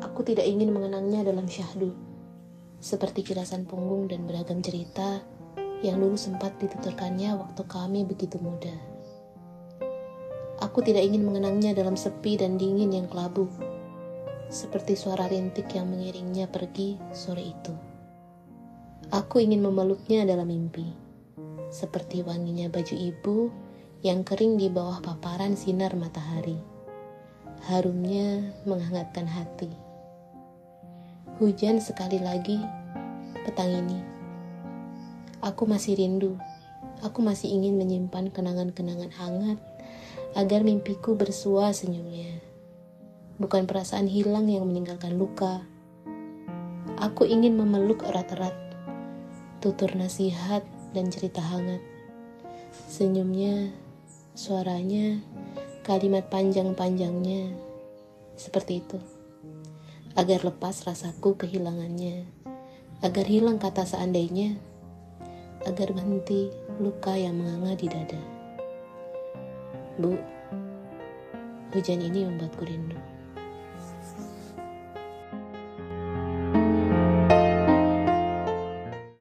Aku tidak ingin mengenangnya dalam syahdu, seperti kirasan punggung dan beragam cerita yang dulu sempat dituturkannya waktu kami begitu muda. Aku tidak ingin mengenangnya dalam sepi dan dingin yang kelabu, seperti suara rintik yang mengiringnya pergi sore itu. Aku ingin memeluknya dalam mimpi, seperti wanginya baju ibu yang kering di bawah paparan sinar matahari. Harumnya menghangatkan hati. Hujan sekali lagi petang ini. Aku masih rindu. Aku masih ingin menyimpan kenangan-kenangan hangat agar mimpiku bersua senyumnya. Bukan perasaan hilang yang meninggalkan luka. Aku ingin memeluk erat-erat, tutur nasihat dan cerita hangat. Senyumnya, suaranya, kalimat panjang-panjangnya, seperti itu agar lepas rasaku kehilangannya, agar hilang kata seandainya, agar berhenti luka yang menganga di dada. Bu, hujan ini membuatku rindu.